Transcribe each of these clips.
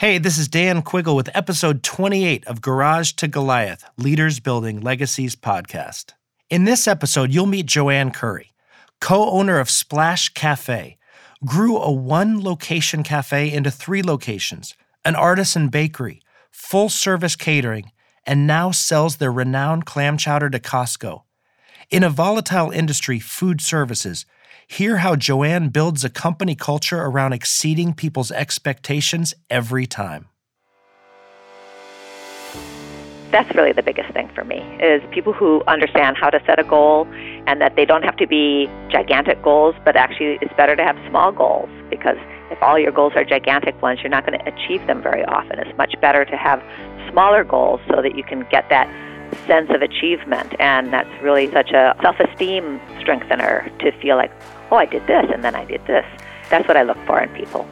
Hey, this is Dan Quiggle with episode 28 of Garage to Goliath Leaders Building Legacies podcast. In this episode, you'll meet Joanne Curry, co owner of Splash Cafe, grew a one location cafe into three locations, an artisan bakery, full service catering, and now sells their renowned clam chowder to Costco. In a volatile industry, food services, Hear how Joanne builds a company culture around exceeding people's expectations every time. That's really the biggest thing for me is people who understand how to set a goal and that they don't have to be gigantic goals, but actually it's better to have small goals because if all your goals are gigantic ones, you're not going to achieve them very often. It's much better to have smaller goals so that you can get that sense of achievement. And that's really such a self esteem strengthener to feel like, oh, I did this and then I did this. That's what I look for in people.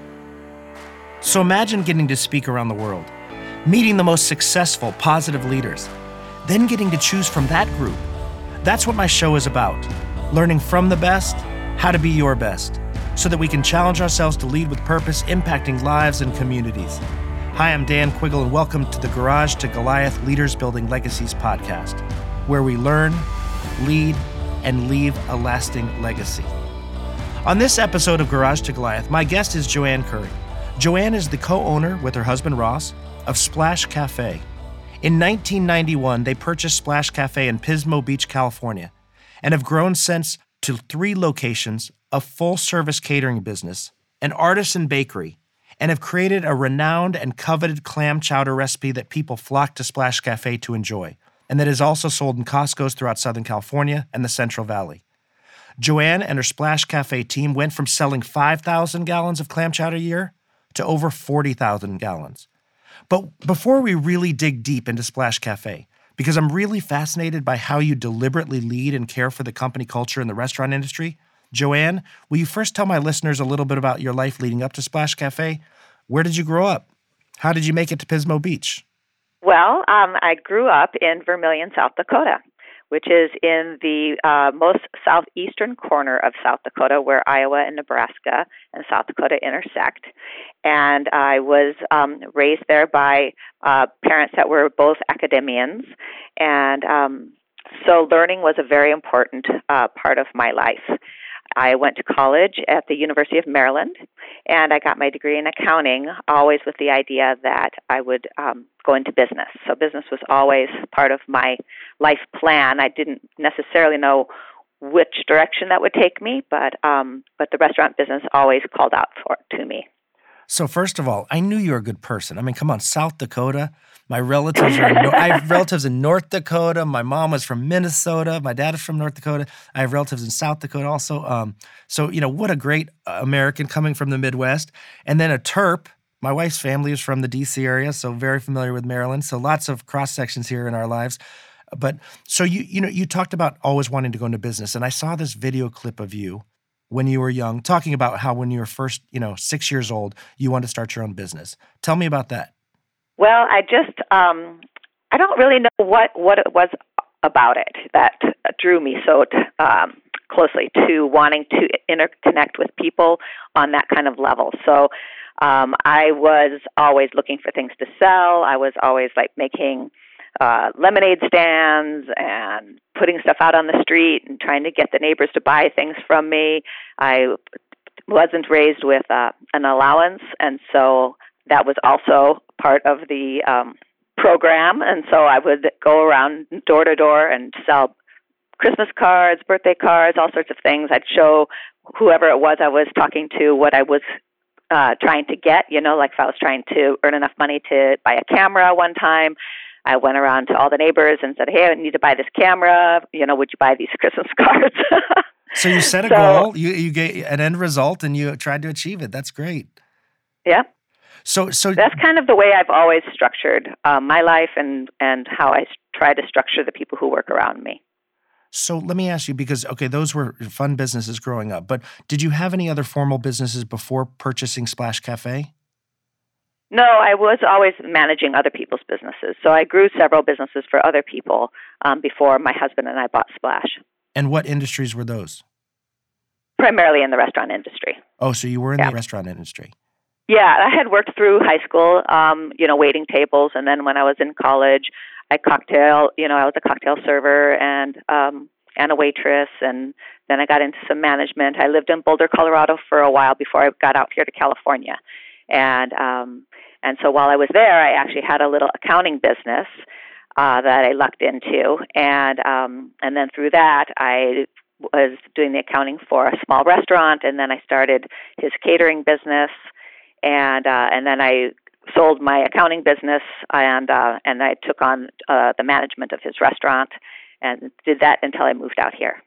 So imagine getting to speak around the world, meeting the most successful, positive leaders, then getting to choose from that group. That's what my show is about learning from the best, how to be your best, so that we can challenge ourselves to lead with purpose, impacting lives and communities. Hi, I'm Dan Quiggle, and welcome to the Garage to Goliath Leaders Building Legacies podcast, where we learn, lead, and leave a lasting legacy. On this episode of Garage to Goliath, my guest is Joanne Curry. Joanne is the co owner, with her husband Ross, of Splash Cafe. In 1991, they purchased Splash Cafe in Pismo Beach, California, and have grown since to three locations, a full service catering business, an artisan bakery, and have created a renowned and coveted clam chowder recipe that people flock to Splash Cafe to enjoy, and that is also sold in Costco's throughout Southern California and the Central Valley. Joanne and her Splash Cafe team went from selling 5,000 gallons of clam chowder a year to over 40,000 gallons. But before we really dig deep into Splash Cafe, because I'm really fascinated by how you deliberately lead and care for the company culture in the restaurant industry, Joanne, will you first tell my listeners a little bit about your life leading up to Splash Cafe? Where did you grow up? How did you make it to Pismo Beach? Well, um, I grew up in Vermillion, South Dakota which is in the uh, most southeastern corner of South Dakota, where Iowa and Nebraska and South Dakota intersect. And I was um, raised there by uh, parents that were both academicians, and um, so learning was a very important uh, part of my life. I went to college at the University of Maryland, and I got my degree in accounting, always with the idea that I would um, go into business. So business was always part of my life plan. I didn't necessarily know which direction that would take me, but um, but the restaurant business always called out for to me. So first of all, I knew you were a good person. I mean, come on, South Dakota. My relatives are. In, I have relatives in North Dakota. My mom was from Minnesota. My dad is from North Dakota. I have relatives in South Dakota also. Um, so you know, what a great American coming from the Midwest, and then a Terp. My wife's family is from the D.C. area, so very familiar with Maryland. So lots of cross sections here in our lives. But so you you know you talked about always wanting to go into business, and I saw this video clip of you when you were young talking about how when you were first you know six years old you wanted to start your own business. Tell me about that. Well, I just um, I don't really know what what it was about it that drew me so um, closely to wanting to interconnect with people on that kind of level. So um, I was always looking for things to sell. I was always like making uh, lemonade stands and putting stuff out on the street and trying to get the neighbors to buy things from me. I wasn't raised with uh, an allowance, and so that was also part of the um, program. And so I would go around door to door and sell Christmas cards, birthday cards, all sorts of things. I'd show whoever it was I was talking to what I was uh, trying to get. You know, like if I was trying to earn enough money to buy a camera one time. I went around to all the neighbors and said, "Hey, I need to buy this camera. You know, would you buy these Christmas cards?" so you set a so, goal, you you get an end result, and you tried to achieve it. That's great. Yeah. So, so that's kind of the way I've always structured uh, my life and and how I try to structure the people who work around me. So let me ask you because okay, those were fun businesses growing up, but did you have any other formal businesses before purchasing Splash Cafe? No, I was always managing other people's businesses. So I grew several businesses for other people um, before my husband and I bought Splash. And what industries were those? Primarily in the restaurant industry. Oh, so you were in yeah. the restaurant industry. Yeah, I had worked through high school, um, you know, waiting tables, and then when I was in college, I cocktail, you know, I was a cocktail server and um, and a waitress, and then I got into some management. I lived in Boulder, Colorado, for a while before I got out here to California, and um, and so while I was there, I actually had a little accounting business uh, that I lucked into, and um, and then through that, I was doing the accounting for a small restaurant, and then I started his catering business, and uh, and then I sold my accounting business, and uh, and I took on uh, the management of his restaurant, and did that until I moved out here.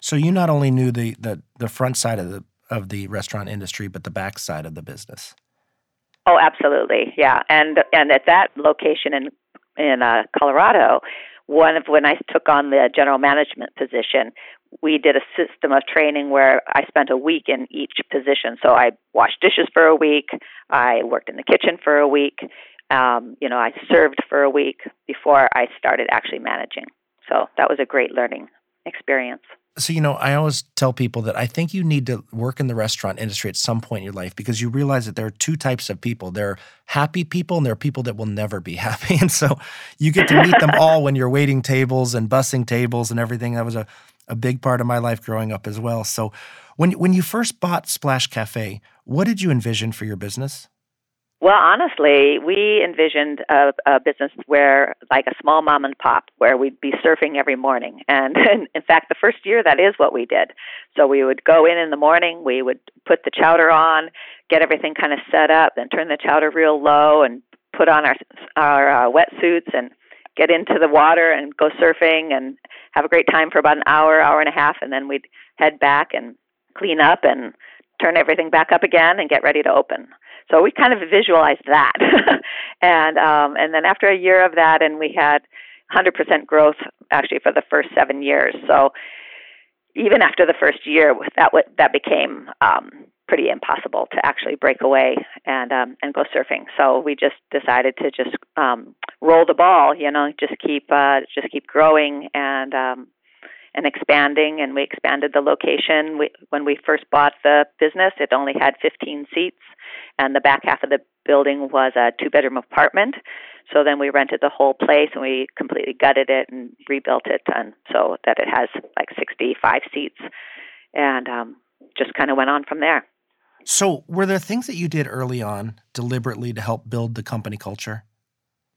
So you not only knew the the, the front side of the of the restaurant industry, but the back side of the business. Oh, absolutely, yeah. And and at that location in in uh, Colorado, one of when I took on the general management position, we did a system of training where I spent a week in each position. So I washed dishes for a week, I worked in the kitchen for a week, um, you know, I served for a week before I started actually managing. So that was a great learning experience. So, you know, I always tell people that I think you need to work in the restaurant industry at some point in your life because you realize that there are two types of people. There are happy people and there are people that will never be happy. And so you get to meet them all when you're waiting tables and bussing tables and everything. That was a, a big part of my life growing up as well. So when when you first bought Splash Cafe, what did you envision for your business? Well, honestly, we envisioned a, a business where, like a small mom and pop, where we'd be surfing every morning. And, in fact, the first year, that is what we did. So we would go in in the morning, we would put the chowder on, get everything kind of set up, then turn the chowder real low, and put on our our uh, wetsuits and get into the water and go surfing and have a great time for about an hour, hour and a half, and then we'd head back and clean up and turn everything back up again and get ready to open. So we kind of visualized that, and um, and then after a year of that, and we had 100% growth actually for the first seven years. So even after the first year, that w- that became um, pretty impossible to actually break away and um, and go surfing. So we just decided to just um, roll the ball, you know, just keep uh, just keep growing and um, and expanding. And we expanded the location. We, when we first bought the business, it only had 15 seats, and the back half of the building was a two bedroom apartment. So then we rented the whole place and we completely gutted it and rebuilt it, and so that it has like 65 seats, and um, just kind of went on from there. So, were there things that you did early on deliberately to help build the company culture?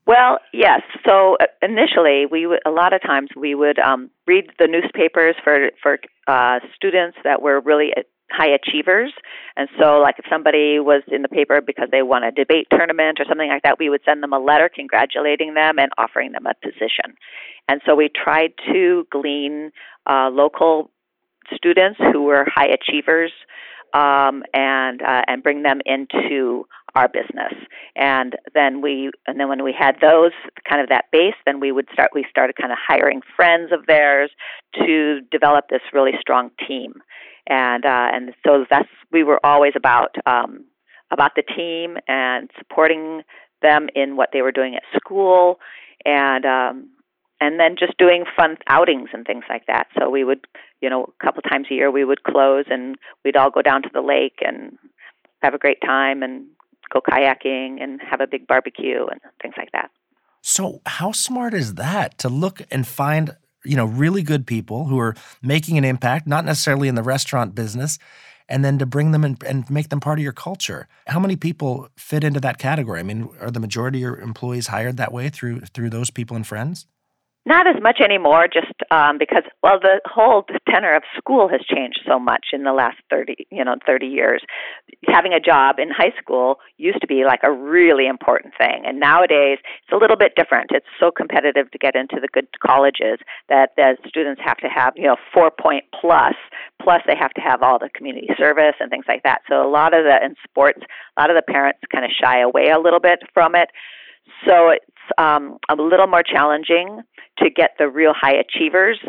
Well, yes. So uh, initially, we would, a lot of times we would um, read the newspapers for for uh, students that were really uh, high achievers. And so, like if somebody was in the paper because they won a debate tournament or something like that, we would send them a letter congratulating them and offering them a position. And so we tried to glean uh, local students who were high achievers um, and uh, and bring them into our business. And then we and then when we had those kind of that base, then we would start we started kind of hiring friends of theirs to develop this really strong team. And uh, and so that's we were always about um, about the team and supporting them in what they were doing at school and um, and then just doing fun outings and things like that. So we would, you know, a couple times a year we would close and we'd all go down to the lake and have a great time and go kayaking and have a big barbecue and things like that. So how smart is that to look and find, you know, really good people who are making an impact, not necessarily in the restaurant business, and then to bring them in and make them part of your culture. How many people fit into that category? I mean, are the majority of your employees hired that way through through those people and friends? Not as much anymore, just um, because well, the whole tenor of school has changed so much in the last thirty, you know, thirty years. Having a job in high school used to be like a really important thing, and nowadays it's a little bit different. It's so competitive to get into the good colleges that the students have to have, you know, four point plus, plus they have to have all the community service and things like that. So a lot of the in sports, a lot of the parents kind of shy away a little bit from it. So it's um, a little more challenging to get the real high achievers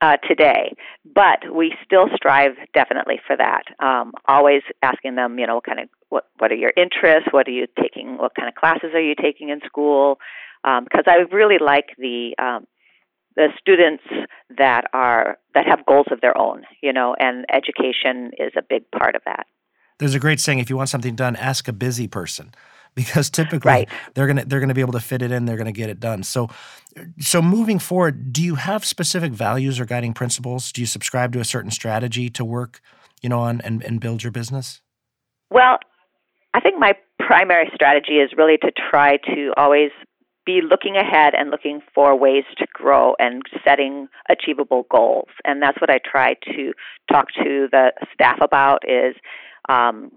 uh, today, but we still strive definitely for that. Um, always asking them, you know, what kind of what what are your interests? What are you taking? What kind of classes are you taking in school? Because um, I really like the um, the students that are that have goals of their own, you know, and education is a big part of that. There's a great saying: if you want something done, ask a busy person, because typically right. they're gonna they're gonna be able to fit it in. They're gonna get it done. So, so moving forward, do you have specific values or guiding principles? Do you subscribe to a certain strategy to work, you know, on and, and build your business? Well, I think my primary strategy is really to try to always be looking ahead and looking for ways to grow and setting achievable goals. And that's what I try to talk to the staff about is, um,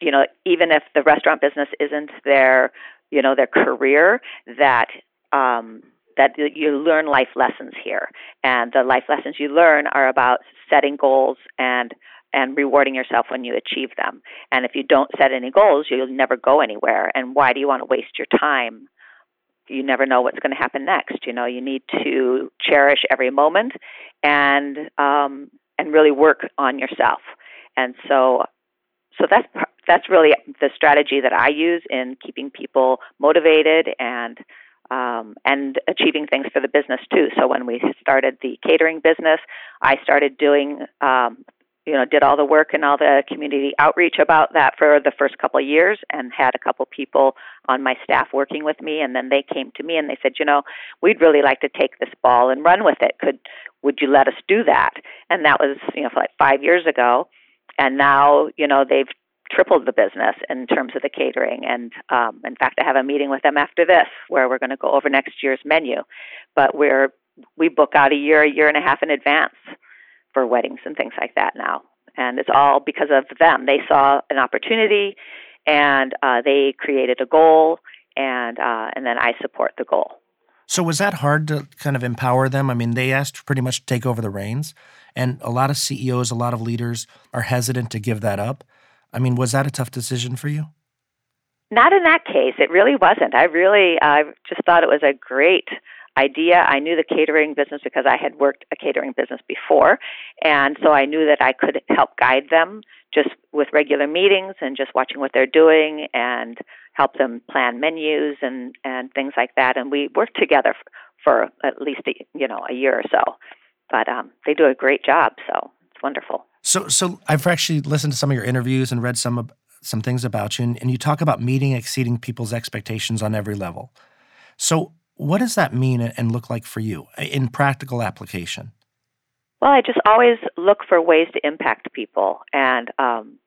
you know, even if the restaurant business isn't their, you know, their career, that um, that you learn life lessons here. And the life lessons you learn are about setting goals and and rewarding yourself when you achieve them. And if you don't set any goals, you'll never go anywhere. And why do you want to waste your time? You never know what's going to happen next. You know, you need to cherish every moment and um, and really work on yourself. And so, so that's that's really the strategy that I use in keeping people motivated and um, and achieving things for the business too. So when we started the catering business, I started doing um, you know did all the work and all the community outreach about that for the first couple of years and had a couple people on my staff working with me. And then they came to me and they said you know we'd really like to take this ball and run with it. Could would you let us do that? And that was you know like 5 years ago. And now you know they've tripled the business in terms of the catering and um in fact I have a meeting with them after this where we're going to go over next year's menu but we're we book out a year a year and a half in advance for weddings and things like that now. And it's all because of them. They saw an opportunity and uh, they created a goal, and, uh, and then I support the goal. So, was that hard to kind of empower them? I mean, they asked pretty much to take over the reins, and a lot of CEOs, a lot of leaders are hesitant to give that up. I mean, was that a tough decision for you? Not in that case. It really wasn't. I really, I just thought it was a great idea. I knew the catering business because I had worked a catering business before, and so I knew that I could help guide them just with regular meetings and just watching what they're doing and help them plan menus and and things like that. And we worked together for, for at least a, you know a year or so. But um, they do a great job, so it's wonderful. So, so I've actually listened to some of your interviews and read some some things about you, and, and you talk about meeting exceeding people's expectations on every level. So, what does that mean and look like for you in practical application? Well, I just always look for ways to impact people, and um,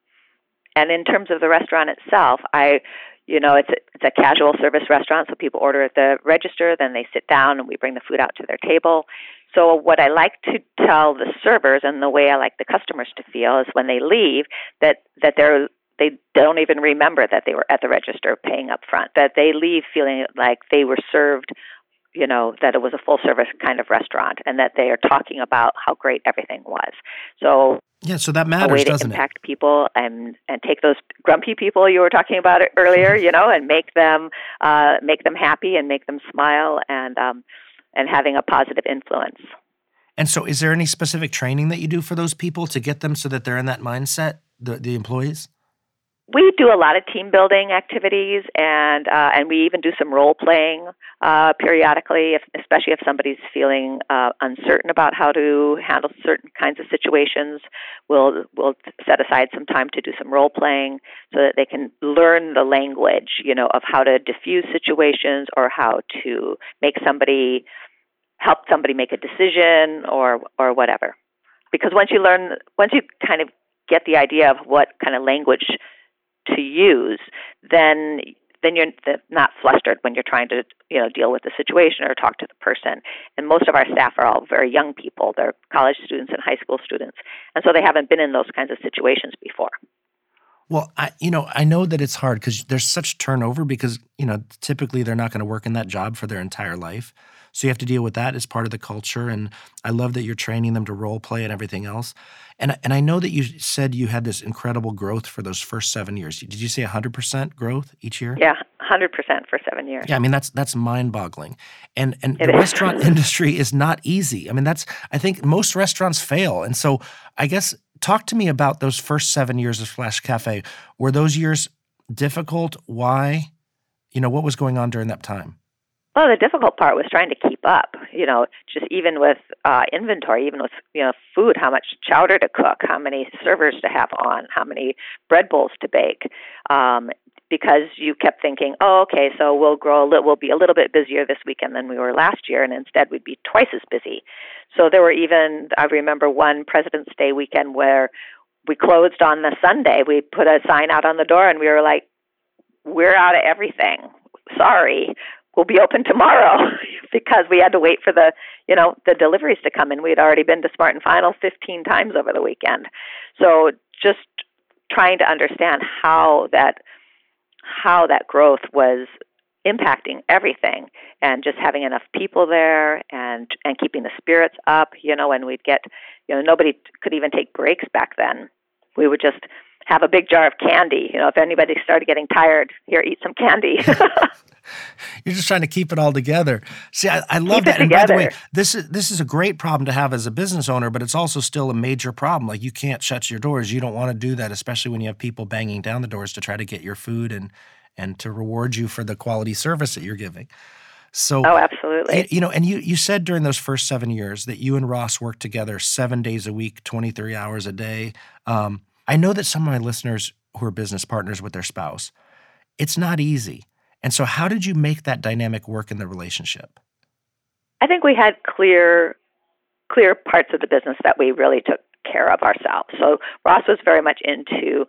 and in terms of the restaurant itself, I, you know, it's a, it's a casual service restaurant, so people order at the register, then they sit down, and we bring the food out to their table. So what I like to tell the servers, and the way I like the customers to feel, is when they leave that that they're they don't even remember that they were at the register paying up front that they leave feeling like they were served you know that it was a full service kind of restaurant and that they are talking about how great everything was so yeah so that matters a way to doesn't impact it? people and and take those grumpy people you were talking about earlier you know and make them uh make them happy and make them smile and um and having a positive influence. And so is there any specific training that you do for those people to get them so that they're in that mindset the the employees we do a lot of team building activities, and uh, and we even do some role playing uh, periodically, if, especially if somebody's feeling uh, uncertain about how to handle certain kinds of situations. We'll we'll set aside some time to do some role playing so that they can learn the language, you know, of how to diffuse situations or how to make somebody help somebody make a decision or or whatever. Because once you learn, once you kind of get the idea of what kind of language to use, then then you're not flustered when you're trying to you know deal with the situation or talk to the person. And most of our staff are all very young people; they're college students and high school students, and so they haven't been in those kinds of situations before. Well, I you know I know that it's hard because there's such turnover because you know typically they're not going to work in that job for their entire life. So you have to deal with that as part of the culture. And I love that you're training them to role play and everything else. And and I know that you said you had this incredible growth for those first seven years. Did you say 100% growth each year? Yeah, 100% for seven years. Yeah, I mean that's that's mind-boggling. And and it the is. restaurant industry is not easy. I mean that's I think most restaurants fail. And so I guess talk to me about those first seven years of Splash Cafe. Were those years difficult? Why? You know what was going on during that time? Well, the difficult part was trying to keep up. you know, just even with uh, inventory, even with you know food, how much chowder to cook, how many servers to have on, how many bread bowls to bake, um, because you kept thinking, oh, okay, so we'll grow a little, we'll be a little bit busier this weekend than we were last year, and instead we'd be twice as busy. So there were even I remember one President's Day weekend where we closed on the Sunday. We put a sign out on the door, and we were like, we're out of everything. Sorry, we'll be open tomorrow because we had to wait for the you know the deliveries to come in. We had already been to Smart and Final 15 times over the weekend. So just trying to understand how that how that growth was impacting everything and just having enough people there and and keeping the spirits up you know and we'd get you know nobody could even take breaks back then we would just have a big jar of candy. You know, if anybody started getting tired, here, eat some candy. You're just trying to keep it all together. See, I, I love keep that. and by the way, this is this is a great problem to have as a business owner, but it's also still a major problem. Like you can't shut your doors. You don't want to do that, especially when you have people banging down the doors to try to get your food and and to reward you for the quality service that you're giving. So, oh, absolutely. You know, and you you said during those first seven years that you and Ross worked together seven days a week, twenty three hours a day. Um, I know that some of my listeners who are business partners with their spouse, it's not easy. And so, how did you make that dynamic work in the relationship? I think we had clear, clear parts of the business that we really took care of ourselves. So Ross was very much into,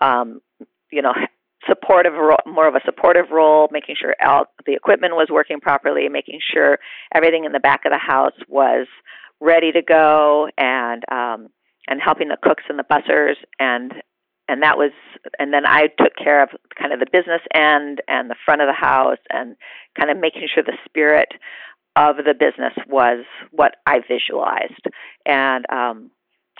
um, you know, supportive, more of a supportive role, making sure all the equipment was working properly, making sure everything in the back of the house was ready to go, and um, and helping the cooks and the bussers and and that was and then I took care of kind of the business end and the front of the house and kind of making sure the spirit of the business was what I visualized. And um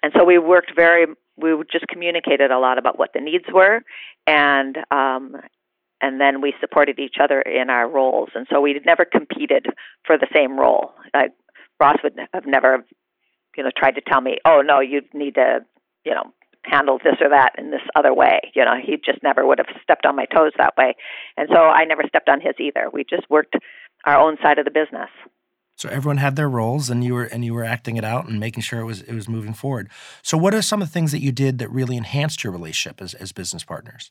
and so we worked very we just communicated a lot about what the needs were and um and then we supported each other in our roles. And so we never competed for the same role. Like Ross would have never you know tried to tell me, oh no, you need to you know handle this or that in this other way. You know, he just never would have stepped on my toes that way, and so I never stepped on his either. We just worked our own side of the business. So everyone had their roles, and you were and you were acting it out and making sure it was it was moving forward. So what are some of the things that you did that really enhanced your relationship as as business partners?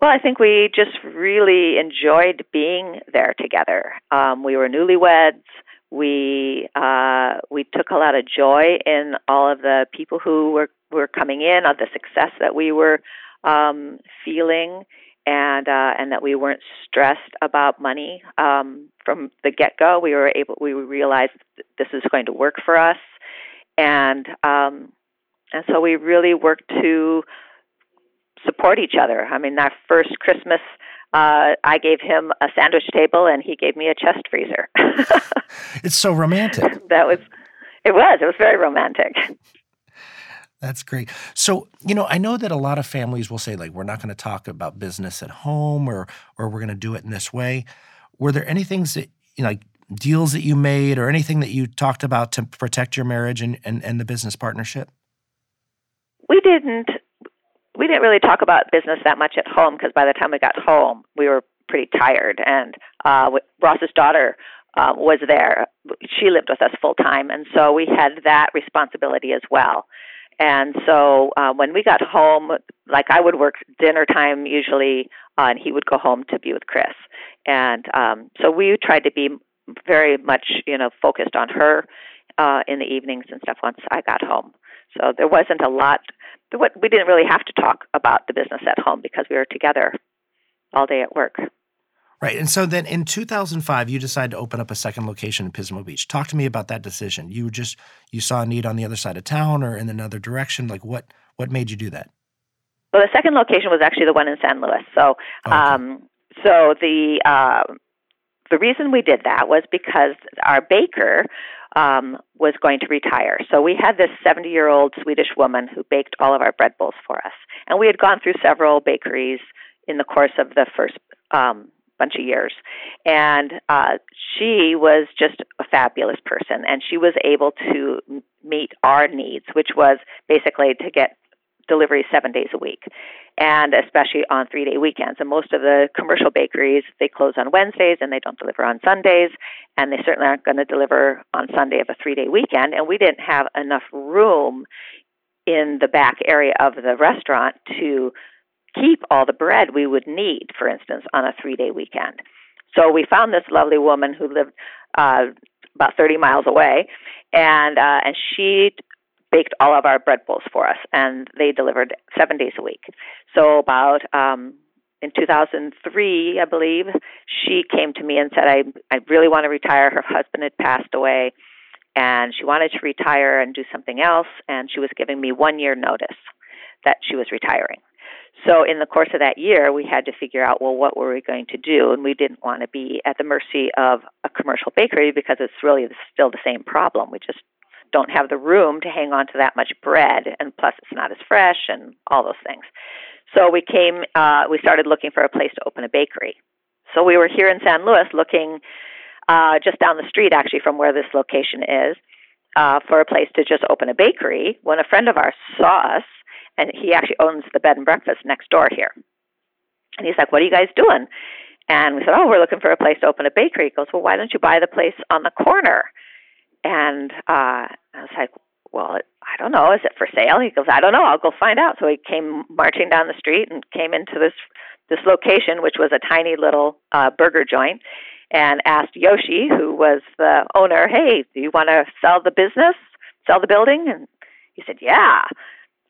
Well, I think we just really enjoyed being there together. Um, we were newlyweds. We uh, we took a lot of joy in all of the people who were were coming in, of the success that we were um, feeling, and uh, and that we weren't stressed about money um, from the get go. We were able we realized this is going to work for us, and um, and so we really worked to support each other. I mean, our first Christmas uh, I gave him a sandwich table and he gave me a chest freezer. it's so romantic. that was, it was, it was very romantic. That's great. So, you know, I know that a lot of families will say, like, we're not going to talk about business at home or, or we're going to do it in this way. Were there any things that, you know, like deals that you made or anything that you talked about to protect your marriage and, and, and the business partnership? We didn't we didn't really talk about business that much at home because by the time we got home, we were pretty tired. And uh, Ross's daughter uh, was there. She lived with us full time, and so we had that responsibility as well. And so uh, when we got home, like I would work dinner time usually, uh, and he would go home to be with Chris. And um, so we tried to be very much, you know, focused on her uh, in the evenings and stuff once I got home. So there wasn't a lot we didn't really have to talk about the business at home because we were together all day at work. Right. And so then in 2005 you decided to open up a second location in Pismo Beach. Talk to me about that decision. You just you saw a need on the other side of town or in another direction like what what made you do that? Well, the second location was actually the one in San Luis. So oh, okay. um so the uh, the reason we did that was because our baker um, was going to retire. So we had this 70 year old Swedish woman who baked all of our bread bowls for us. And we had gone through several bakeries in the course of the first um, bunch of years. And uh, she was just a fabulous person. And she was able to meet our needs, which was basically to get delivery seven days a week, and especially on three day weekends. And most of the commercial bakeries they close on Wednesdays and they don't deliver on Sundays, and they certainly aren't going to deliver on Sunday of a three day weekend. And we didn't have enough room in the back area of the restaurant to keep all the bread we would need, for instance, on a three day weekend. So we found this lovely woman who lived uh, about 30 miles away, and uh, and she baked all of our bread bowls for us, and they delivered seven days a week. So about um, in 2003, I believe, she came to me and said, "I I really want to retire. Her husband had passed away, and she wanted to retire and do something else, and she was giving me one year notice that she was retiring." So in the course of that year, we had to figure out, well, what were we going to do? And we didn't want to be at the mercy of a commercial bakery because it's really still the same problem. We just don't have the room to hang on to that much bread, and plus it's not as fresh and all those things. So we came, uh, we started looking for a place to open a bakery. So we were here in San Luis looking uh, just down the street, actually, from where this location is, uh, for a place to just open a bakery when a friend of ours saw us and he actually owns the bed and breakfast next door here. And he's like, "What are you guys doing?" And we said, "Oh, we're looking for a place to open a bakery." He goes, "Well, why don't you buy the place on the corner?" And uh, I was like, "Well, I don't know. Is it for sale?" He goes, "I don't know. I'll go find out." So he came marching down the street and came into this this location, which was a tiny little uh, burger joint, and asked Yoshi, who was the owner, "Hey, do you want to sell the business, sell the building?" And he said, "Yeah."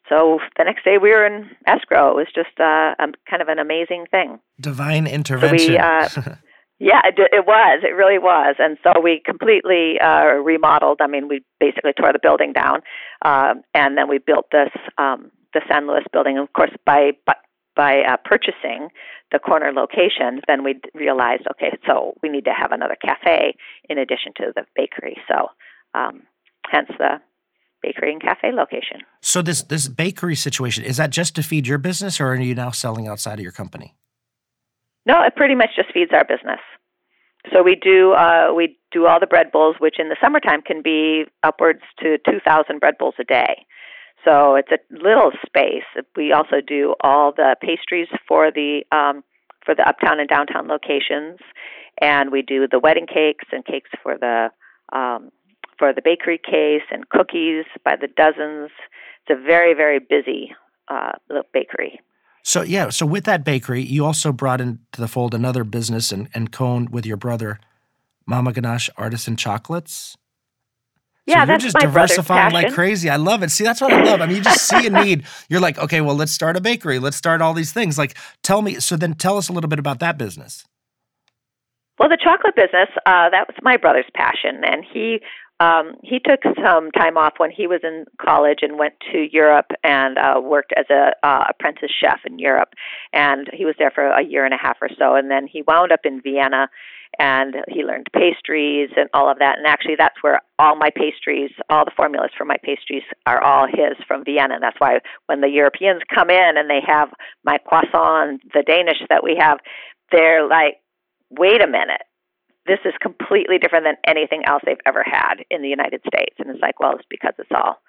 So the next day we were in escrow. It was just uh, a, kind of an amazing thing. Divine intervention. So we, uh, yeah, it, it, was. It really was. And so we completely uh, remodeled. I mean, we basically tore the building down, uh, and then we built this um, the San Luis building. of course, by by, by uh, purchasing the corner location, then we realized, okay, so we need to have another cafe in addition to the bakery. So, um, hence the bakery and cafe location. So this this bakery situation is that just to feed your business, or are you now selling outside of your company? No, it pretty much just feeds our business. So we do uh, we do all the bread bowls, which in the summertime can be upwards to two thousand bread bowls a day. So it's a little space. We also do all the pastries for the um, for the uptown and downtown locations, and we do the wedding cakes and cakes for the um, for the bakery case and cookies by the dozens. It's a very, very busy uh, bakery. So yeah, so with that bakery, you also brought into the fold another business and, and co-owned with your brother, Mama Ganache Artisan Chocolates. So yeah, you're that's just my diversifying like crazy. I love it. See, that's what I love. I mean, you just see a need. You're like, okay, well, let's start a bakery. Let's start all these things. Like, tell me. So then, tell us a little bit about that business. Well, the chocolate business, uh, that was my brother's passion, and he um, he took some time off when he was in college and went to Europe and uh, worked as a uh, apprentice chef in Europe. And he was there for a year and a half or so. And then he wound up in Vienna and he learned pastries and all of that. And actually, that's where all my pastries, all the formulas for my pastries are all his from Vienna. And that's why when the Europeans come in and they have my croissant, the Danish that we have, they're like, wait a minute this is completely different than anything else they've ever had in the United States. And it's like, well, it's because it's all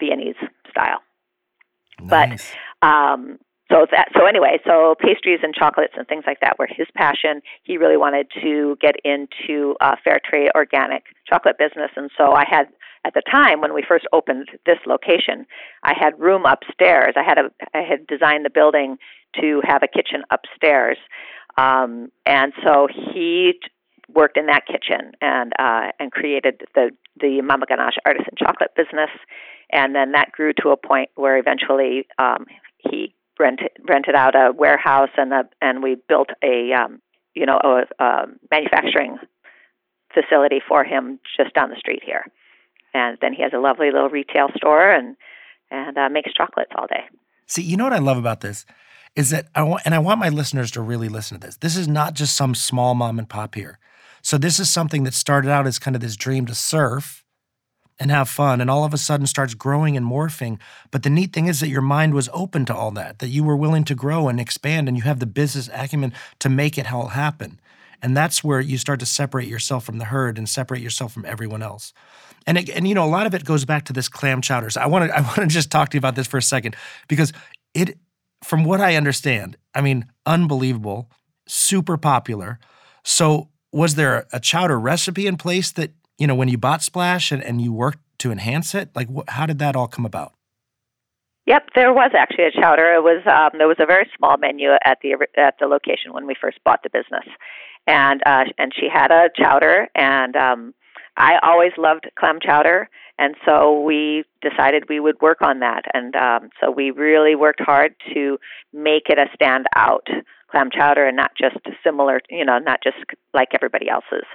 Viennese style. Nice. But um, so that so anyway, so pastries and chocolates and things like that were his passion. He really wanted to get into uh, fair trade organic chocolate business, and so I had at the time when we first opened this location, I had room upstairs. I had a I had designed the building to have a kitchen upstairs. Um, and so he worked in that kitchen and uh, and created the the Mama Ganache artisan chocolate business, and then that grew to a point where eventually um, he rented rented out a warehouse and a, and we built a um, you know a, a manufacturing facility for him just down the street here, and then he has a lovely little retail store and and uh, makes chocolates all day. See, you know what I love about this is that I want, and I want my listeners to really listen to this. This is not just some small mom and pop here. So this is something that started out as kind of this dream to surf and have fun and all of a sudden starts growing and morphing. But the neat thing is that your mind was open to all that, that you were willing to grow and expand and you have the business acumen to make it all happen. And that's where you start to separate yourself from the herd and separate yourself from everyone else. And and you know a lot of it goes back to this clam chowder. So I want to I want to just talk to you about this for a second because it from what I understand, I mean unbelievable, super popular. So was there a chowder recipe in place that you know when you bought Splash and, and you worked to enhance it? Like wh- how did that all come about? Yep, there was actually a chowder. It was um, there was a very small menu at the at the location when we first bought the business, and uh, and she had a chowder, and um, I always loved clam chowder, and so we decided we would work on that, and um, so we really worked hard to make it a standout clam chowder and not just similar, you know, not just like everybody else's.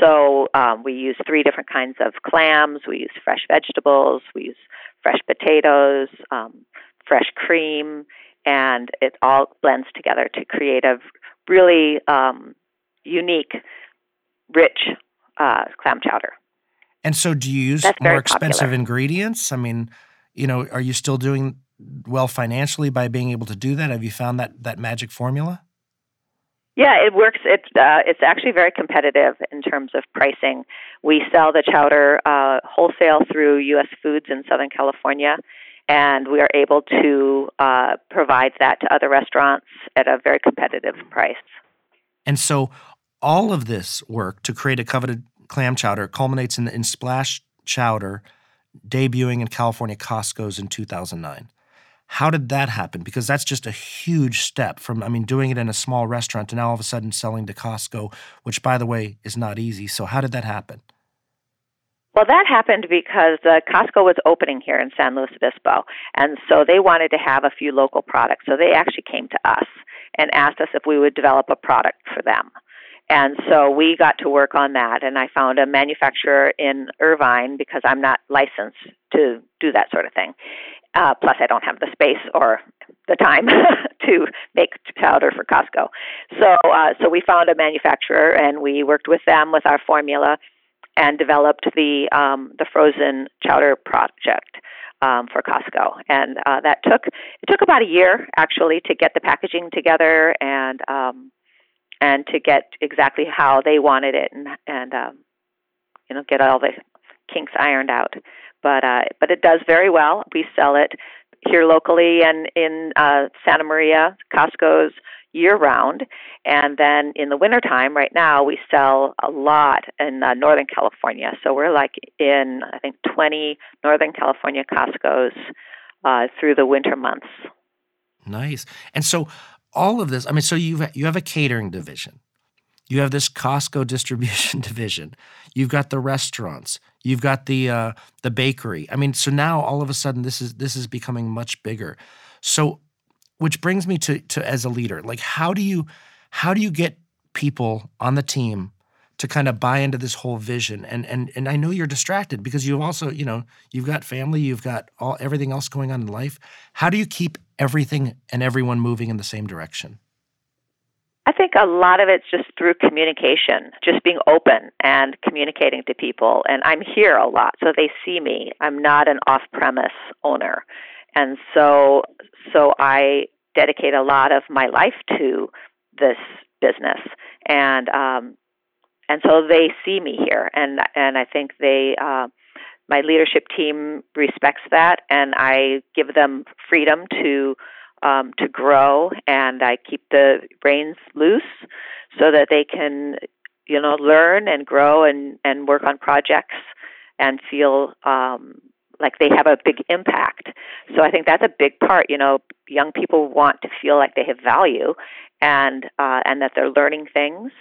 So um, we use three different kinds of clams. We use fresh vegetables. We use fresh potatoes, um, fresh cream, and it all blends together to create a really um, unique, rich uh, clam chowder. And so, do you use more expensive popular. ingredients? I mean, you know, are you still doing well financially by being able to do that? Have you found that that magic formula? Yeah, it works. It's uh, it's actually very competitive in terms of pricing. We sell the chowder uh, wholesale through U.S. Foods in Southern California, and we are able to uh, provide that to other restaurants at a very competitive price. And so, all of this work to create a coveted clam chowder culminates in, in Splash Chowder debuting in California Costco's in 2009. How did that happen? Because that's just a huge step from, I mean, doing it in a small restaurant to now all of a sudden selling to Costco, which, by the way, is not easy. So, how did that happen? Well, that happened because uh, Costco was opening here in San Luis Obispo, and so they wanted to have a few local products. So they actually came to us and asked us if we would develop a product for them. And so we got to work on that, and I found a manufacturer in Irvine because I'm not licensed to do that sort of thing. Uh, plus, I don't have the space or the time to make powder for Costco. So, uh, so we found a manufacturer, and we worked with them with our formula, and developed the um, the frozen chowder project. Um, for Costco, and uh, that took it took about a year actually to get the packaging together and um, and to get exactly how they wanted it and and um, you know get all the kinks ironed out. But uh, but it does very well. We sell it here locally and in uh, Santa Maria, Costco's year round. And then in the wintertime, right now, we sell a lot in uh, Northern California. So we're like in, I think, 20 Northern California Costco's uh, through the winter months. Nice. And so all of this, I mean, so you you have a catering division, you have this Costco distribution division, you've got the restaurants, you've got the uh, the bakery. I mean, so now all of a sudden this is this is becoming much bigger. So, which brings me to to as a leader, like how do you how do you get people on the team to kind of buy into this whole vision and and and I know you're distracted because you've also you know you've got family you've got all everything else going on in life how do you keep everything and everyone moving in the same direction I think a lot of it's just through communication, just being open and communicating to people. And I'm here a lot, so they see me. I'm not an off-premise owner, and so so I dedicate a lot of my life to this business. And um, and so they see me here, and and I think they. Uh, my leadership team respects that, and I give them freedom to um, to grow, and I keep the reins loose so that they can, you know, learn and grow and and work on projects and feel um, like they have a big impact. So I think that's a big part. You know, young people want to feel like they have value, and uh, and that they're learning things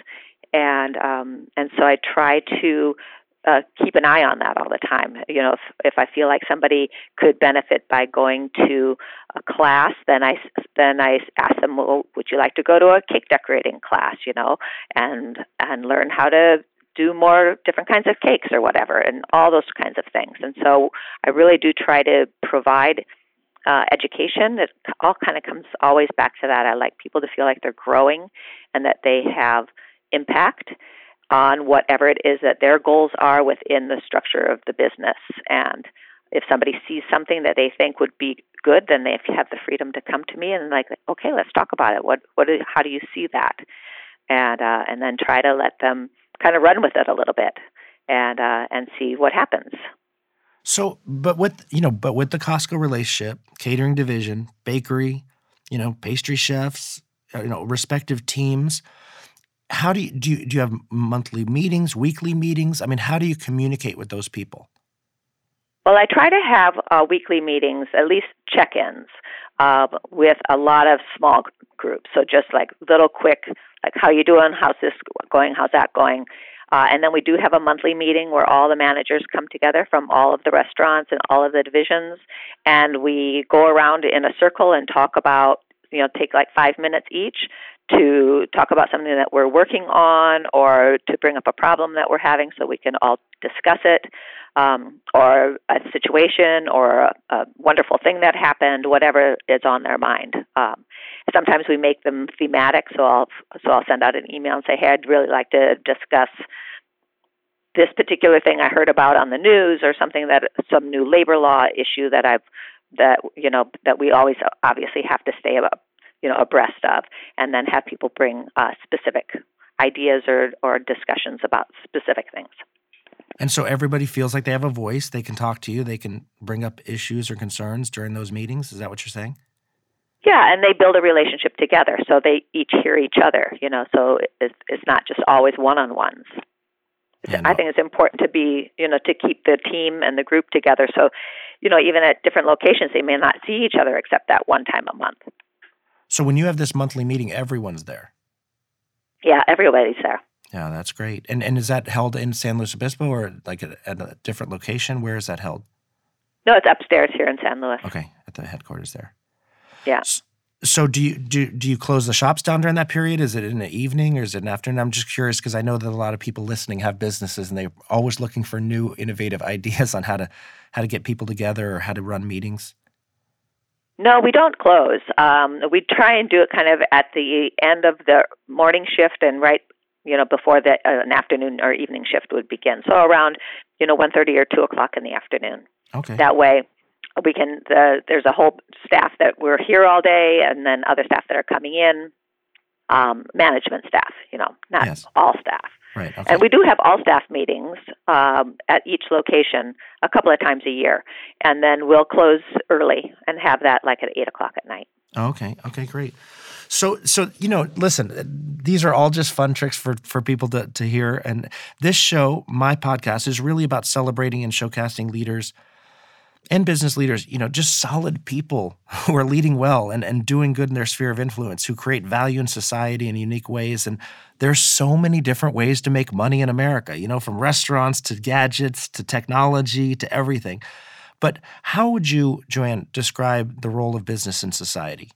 and um, and so I try to uh, keep an eye on that all the time. You know, if if I feel like somebody could benefit by going to a class, then I then I ask them, well, would you like to go to a cake decorating class? You know, and and learn how to do more different kinds of cakes or whatever, and all those kinds of things. And so I really do try to provide uh, education. It all kind of comes always back to that. I like people to feel like they're growing and that they have impact on whatever it is that their goals are within the structure of the business. And if somebody sees something that they think would be good, then they have the freedom to come to me and like, okay, let's talk about it. What, what, how do you see that? And uh, and then try to let them kind of run with it a little bit, and uh, and see what happens. So, but with you know, but with the Costco relationship, catering division, bakery, you know, pastry chefs, uh, you know, respective teams. How do you do? You, do you have monthly meetings, weekly meetings? I mean, how do you communicate with those people? Well, I try to have uh, weekly meetings, at least check-ins, uh, with a lot of small groups. So just like little quick, like how you doing? How's this going? How's that going? Uh, and then we do have a monthly meeting where all the managers come together from all of the restaurants and all of the divisions, and we go around in a circle and talk about, you know, take like five minutes each to talk about something that we're working on or to bring up a problem that we're having so we can all discuss it um, or a situation or a, a, wonderful thing that happened, whatever is on their mind. Um, sometimes we make them thematic, so I'll so I'll send out an email and say, "Hey, I'd really like to discuss." This particular thing I heard about on the news, or something that some new labor law issue that I've that you know that we always obviously have to stay about you know abreast of, and then have people bring uh, specific ideas or or discussions about specific things. And so everybody feels like they have a voice. They can talk to you. They can bring up issues or concerns during those meetings. Is that what you're saying? Yeah, and they build a relationship together, so they each hear each other. You know, so it's, it's not just always one-on-ones. Yeah, no. I think it's important to be, you know, to keep the team and the group together. So, you know, even at different locations, they may not see each other except that one time a month. So, when you have this monthly meeting, everyone's there. Yeah, everybody's there. Yeah, that's great. And and is that held in San Luis Obispo or like at, at a different location? Where is that held? No, it's upstairs here in San Luis. Okay, at the headquarters there. Yeah. So, do you do do you close the shops down during that period? Is it in the evening or is it an afternoon? I'm just curious because I know that a lot of people listening have businesses and they're always looking for new innovative ideas on how to how to get people together or how to run meetings. No, we don't close. Um, we try and do it kind of at the end of the morning shift and right you know, before the, uh, an afternoon or evening shift would begin. So around, you know, one thirty or two o'clock in the afternoon. Okay. That way, we can. The, there's a whole staff that we're here all day, and then other staff that are coming in. Um, management staff, you know, not yes. all staff. Right. Okay. And we do have all staff meetings um, at each location a couple of times a year, and then we'll close early and have that like at eight o'clock at night. Okay. Okay. Great. So, so you know, listen, these are all just fun tricks for for people to to hear. And this show, my podcast, is really about celebrating and showcasing leaders and business leaders, you know, just solid people who are leading well and, and doing good in their sphere of influence, who create value in society in unique ways. And there's so many different ways to make money in America, you know, from restaurants to gadgets to technology to everything. But how would you, Joanne, describe the role of business in society?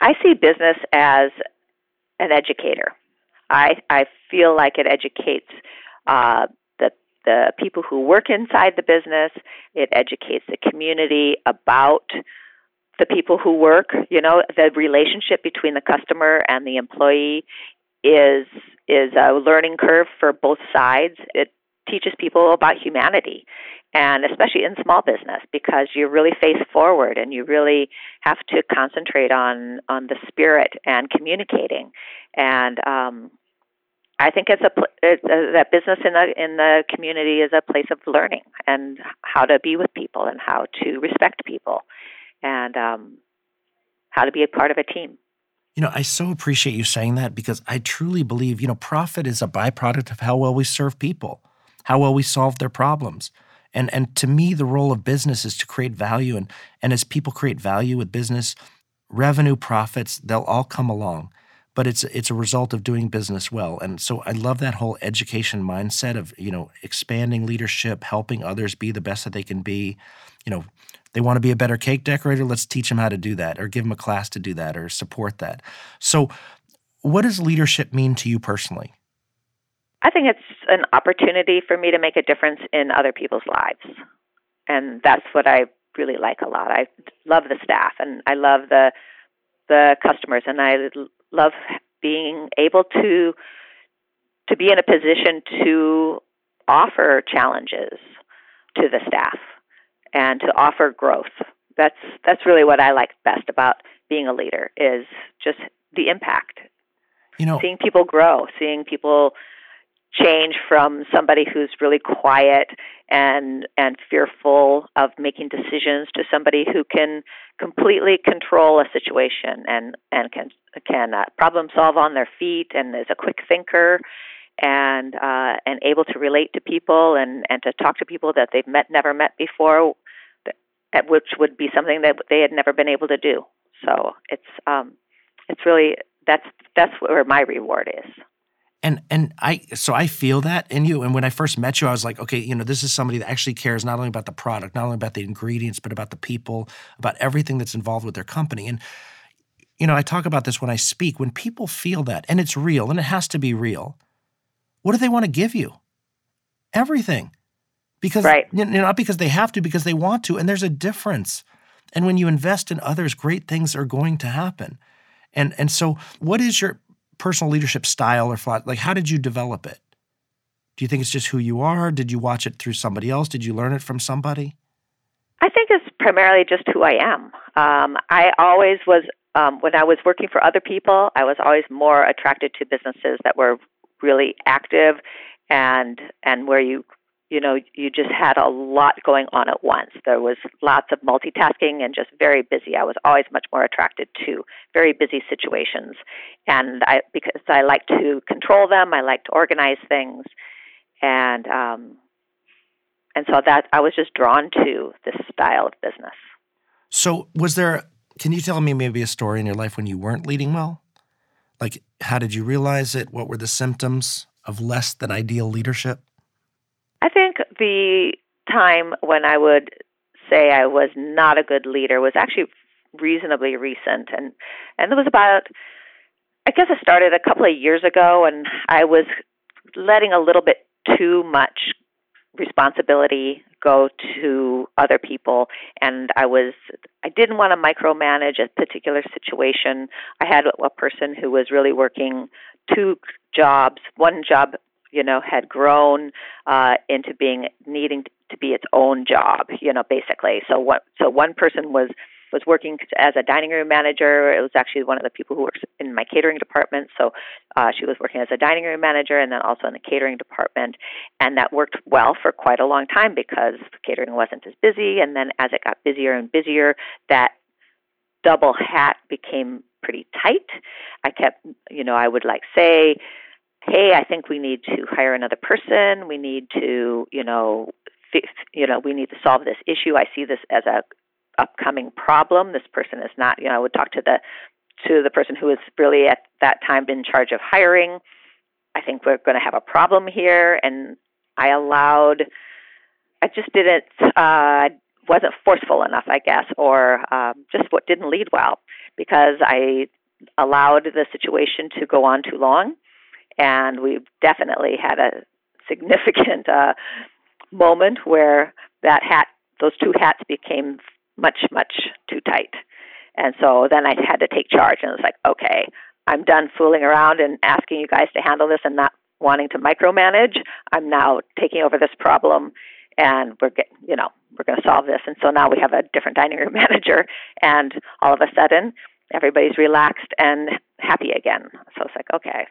I see business as an educator. I I feel like it educates uh, the people who work inside the business. It educates the community about the people who work. You know, the relationship between the customer and the employee is is a learning curve for both sides. It teaches people about humanity and especially in small business because you really face forward and you really have to concentrate on on the spirit and communicating and um I think it's a it's, uh, that business in the in the community is a place of learning and how to be with people and how to respect people and um, how to be a part of a team. You know, I so appreciate you saying that because I truly believe, you know, profit is a byproduct of how well we serve people, how well we solve their problems. And and to me, the role of business is to create value. And and as people create value with business, revenue, profits, they'll all come along. But it's it's a result of doing business well. And so I love that whole education mindset of, you know, expanding leadership, helping others be the best that they can be. You know, they want to be a better cake decorator, let's teach them how to do that or give them a class to do that or support that. So what does leadership mean to you personally? I think it's an opportunity for me to make a difference in other people's lives. And that's what I really like a lot. I love the staff and I love the the customers and I love being able to to be in a position to offer challenges to the staff and to offer growth. That's that's really what I like best about being a leader is just the impact. You know, seeing people grow, seeing people change from somebody who's really quiet and and fearful of making decisions to somebody who can completely control a situation and and can can uh, problem solve on their feet and is a quick thinker and uh, and able to relate to people and and to talk to people that they've met never met before which would be something that they had never been able to do. So it's um it's really that's that's where my reward is and and I so I feel that in you. And when I first met you, I was like, okay, you know, this is somebody that actually cares not only about the product, not only about the ingredients, but about the people, about everything that's involved with their company. And you know, I talk about this when I speak. When people feel that, and it's real, and it has to be real, what do they want to give you? Everything. Because right. you know, not because they have to, because they want to. And there's a difference. And when you invest in others, great things are going to happen. And and so what is your personal leadership style or philosophy? Like, how did you develop it? Do you think it's just who you are? Did you watch it through somebody else? Did you learn it from somebody? I think it's primarily just who I am. Um, I always was, um, when I was working for other people, I was always more attracted to businesses that were really active and and where you you know, you just had a lot going on at once. There was lots of multitasking and just very busy. I was always much more attracted to very busy situations. And I because I like to control them, I like to organize things. And um and so that I was just drawn to this style of business. So, was there can you tell me maybe a story in your life when you weren't leading well? Like how did you realize it? What were the symptoms of less than ideal leadership? I think the time when I would say I was not a good leader was actually reasonably recent, and and it was about. I guess it started a couple of years ago, and I was letting a little bit too much responsibility go to other people and i was i didn't want to micromanage a particular situation i had a person who was really working two jobs one job you know, had grown uh, into being needing to be its own job, you know, basically. So what? So one person was was working as a dining room manager. It was actually one of the people who works in my catering department. So uh, she was working as a dining room manager and then also in the catering department. And that worked well for quite a long time because catering wasn't as busy. And then as it got busier and busier, that double hat became pretty tight. I kept, you know, I would like say, hey, I think we need to hire another person. We need to, you know, fix, you know, we need to solve this issue. I see this as a upcoming problem. This person is not, you know, I would talk to the to the person who was really at that time in charge of hiring. I think we're going to have a problem here, and I allowed. I just didn't. Uh, wasn't forceful enough, I guess, or um, just what didn't lead well because I allowed the situation to go on too long and we've definitely had a significant uh, moment where that hat, those two hats became much, much too tight. And so then I had to take charge, and it was like, okay, I'm done fooling around and asking you guys to handle this and not wanting to micromanage. I'm now taking over this problem, and we're get, you know we're going to solve this. And so now we have a different dining room manager, and all of a sudden everybody's relaxed and happy again. So it's like, okay,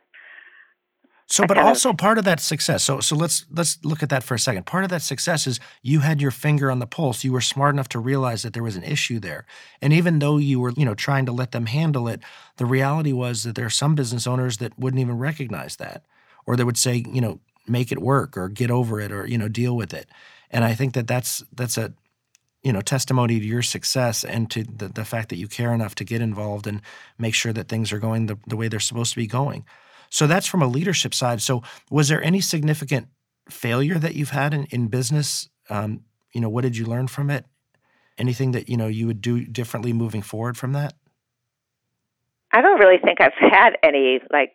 so, but also of, part of that success. So, so let's let's look at that for a second. Part of that success is you had your finger on the pulse. You were smart enough to realize that there was an issue there, and even though you were, you know, trying to let them handle it, the reality was that there are some business owners that wouldn't even recognize that, or they would say, you know, make it work, or get over it, or you know, deal with it. And I think that that's that's a you know testimony to your success and to the, the fact that you care enough to get involved and make sure that things are going the, the way they're supposed to be going. So that's from a leadership side. So was there any significant failure that you've had in, in business? Um, you know, what did you learn from it? Anything that you know you would do differently moving forward from that? I don't really think I've had any like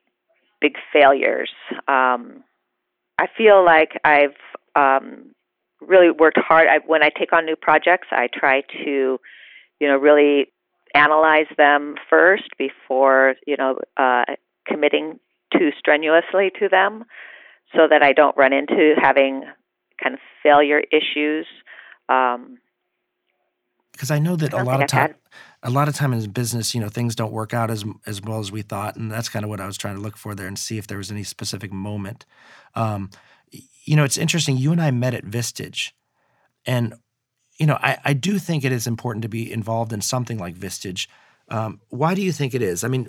big failures. Um, I feel like I've um, really worked hard. I, when I take on new projects, I try to, you know, really analyze them first before you know uh, committing too strenuously to them so that I don't run into having kind of failure issues. Um, because I know that a lot of times, a lot of time in business, you know, things don't work out as as well as we thought, and that's kind of what I was trying to look for there and see if there was any specific moment. Um, you know, it's interesting. You and I met at Vistage, and you know, I, I do think it is important to be involved in something like Vistage. Um, why do you think it is? I mean,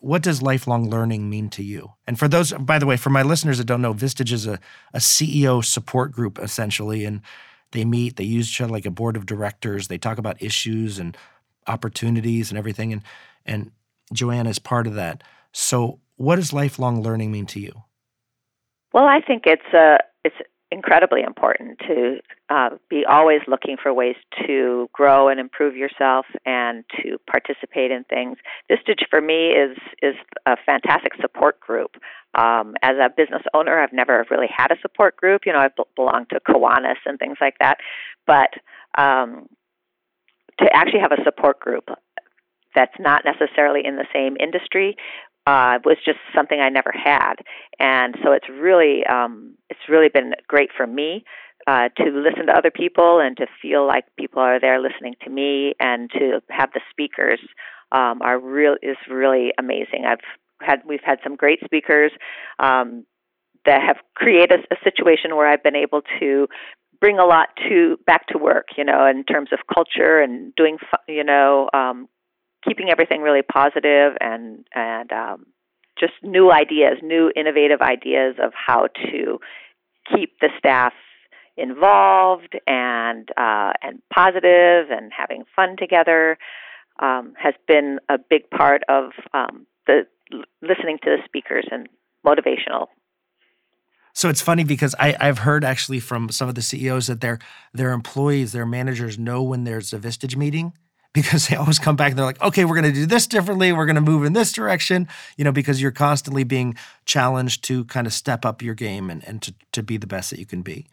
what does lifelong learning mean to you? And for those, by the way, for my listeners that don't know, Vistage is a, a CEO support group essentially, and they meet, they use each other like a board of directors. They talk about issues and opportunities and everything. And and Joanna is part of that. So, what does lifelong learning mean to you? Well, I think it's a it's incredibly important to uh, be always looking for ways to grow and improve yourself and to participate in things. Vistage for me is is a fantastic support group. Um, as a business owner, I've never really had a support group. You know, I belong to Kiwanis and things like that, but um, to actually have a support group that's not necessarily in the same industry uh, was just something I never had, and so it's really um, it's really been great for me uh, to listen to other people and to feel like people are there listening to me, and to have the speakers um, are real is really amazing. I've had we've had some great speakers um, that have created a, a situation where I've been able to bring a lot to back to work, you know, in terms of culture and doing, you know, um, keeping everything really positive and and um, just new ideas, new innovative ideas of how to keep the staff involved and uh, and positive and having fun together um, has been a big part of um, the listening to the speakers and motivational. So it's funny because I, I've heard actually from some of the CEOs that their their employees, their managers know when there's a Vistage meeting because they always come back and they're like, okay, we're going to do this differently. We're going to move in this direction, you know, because you're constantly being challenged to kind of step up your game and, and to, to be the best that you can be.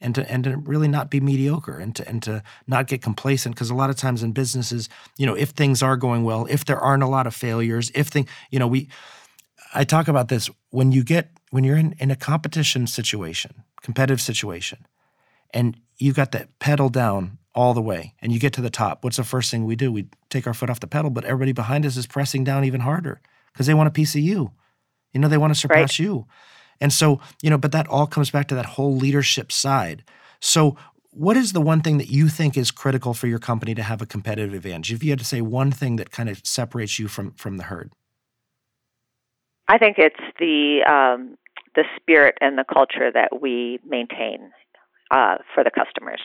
And to, and to really not be mediocre and to, and to not get complacent because a lot of times in businesses, you know, if things are going well, if there aren't a lot of failures, if thing, you know, we, I talk about this when you get, when you're in, in a competition situation, competitive situation, and you've got that pedal down all the way and you get to the top, what's the first thing we do? We take our foot off the pedal, but everybody behind us is pressing down even harder because they want a piece of you. You know, they want to surpass right. you. And so, you know, but that all comes back to that whole leadership side. So, what is the one thing that you think is critical for your company to have a competitive advantage? If you had to say one thing that kind of separates you from from the herd, I think it's the um, the spirit and the culture that we maintain uh, for the customers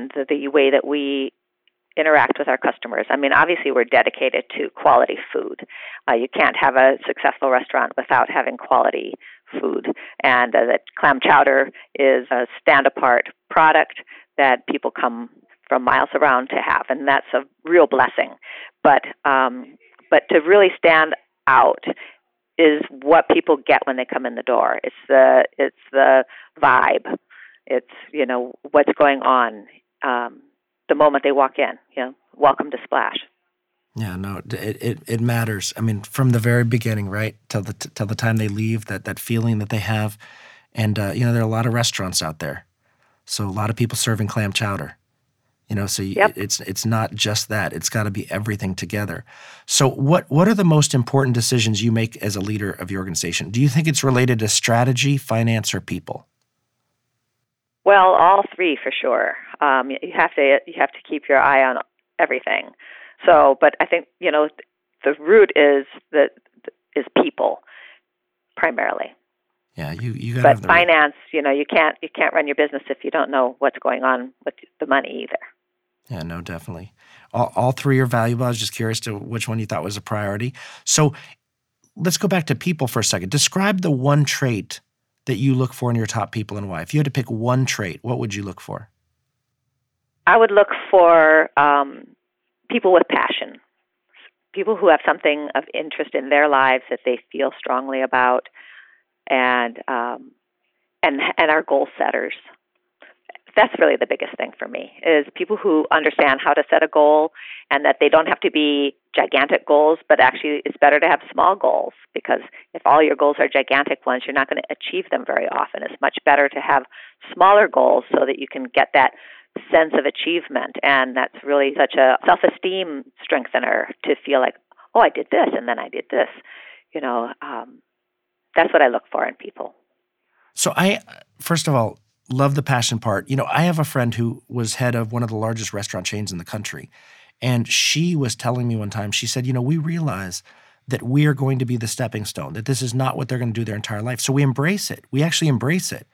and the, the way that we interact with our customers. I mean, obviously, we're dedicated to quality food. Uh, you can't have a successful restaurant without having quality food. And uh, that clam chowder is a stand apart product that people come from miles around to have, and that's a real blessing. But um, but to really stand out is what people get when they come in the door. It's the it's the vibe it's you know what's going on um, the moment they walk in. You know, welcome to Splash. Yeah, no, it, it it matters. I mean, from the very beginning, right, till the till the time they leave, that that feeling that they have, and uh, you know, there are a lot of restaurants out there, so a lot of people serving clam chowder. You know, so you, yep. it's it's not just that; it's got to be everything together. So, what what are the most important decisions you make as a leader of your organization? Do you think it's related to strategy, finance, or people? Well, all three for sure. Um, you have to you have to keep your eye on everything. So, but I think you know the root is that is people primarily. Yeah, you you got. But finance, root. you know, you can't you can't run your business if you don't know what's going on with the money either. Yeah, no, definitely. All, all three are valuable. I was just curious to which one you thought was a priority. So, let's go back to people for a second. Describe the one trait that you look for in your top people and why? If you had to pick one trait, what would you look for? I would look for um, people with passion, people who have something of interest in their lives that they feel strongly about, and um, and and are goal setters. That's really the biggest thing for me is people who understand how to set a goal and that they don't have to be gigantic goals but actually it's better to have small goals because if all your goals are gigantic ones you're not going to achieve them very often. It's much better to have smaller goals so that you can get that sense of achievement. And that's really such a self esteem strengthener to feel like, oh, I did this and then I did this. You know, um, that's what I look for in people. So I, first of all, love the passion part. You know, I have a friend who was head of one of the largest restaurant chains in the country. And she was telling me one time, she said, you know, we realize that we are going to be the stepping stone, that this is not what they're going to do their entire life. So we embrace it. We actually embrace it.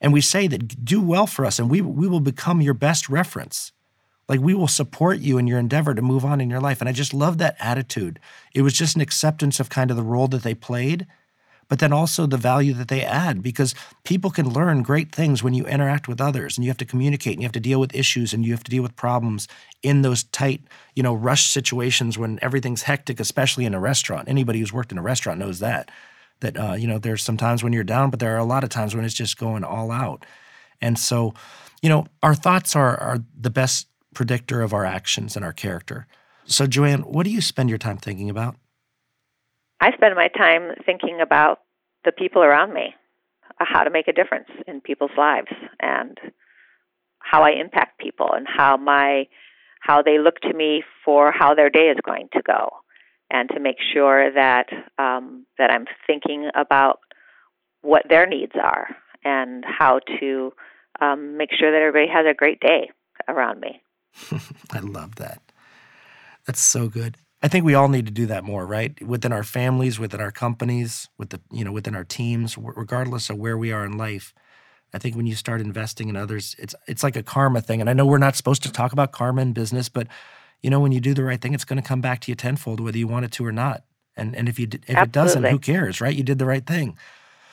And we say that do well for us and we, we will become your best reference. Like we will support you in your endeavor to move on in your life. And I just love that attitude. It was just an acceptance of kind of the role that they played but then also the value that they add because people can learn great things when you interact with others and you have to communicate and you have to deal with issues and you have to deal with problems in those tight, you know, rush situations when everything's hectic, especially in a restaurant. Anybody who's worked in a restaurant knows that. That uh, you know, there's some times when you're down, but there are a lot of times when it's just going all out. And so, you know, our thoughts are are the best predictor of our actions and our character. So, Joanne, what do you spend your time thinking about? I spend my time thinking about the people around me, uh, how to make a difference in people's lives, and how I impact people, and how my how they look to me for how their day is going to go, and to make sure that um, that I'm thinking about what their needs are and how to um, make sure that everybody has a great day around me. I love that. That's so good. I think we all need to do that more, right? Within our families, within our companies, with the you know within our teams, regardless of where we are in life. I think when you start investing in others, it's it's like a karma thing. And I know we're not supposed to talk about karma in business, but you know when you do the right thing, it's going to come back to you tenfold, whether you want it to or not. And and if you if Absolutely. it doesn't, who cares, right? You did the right thing.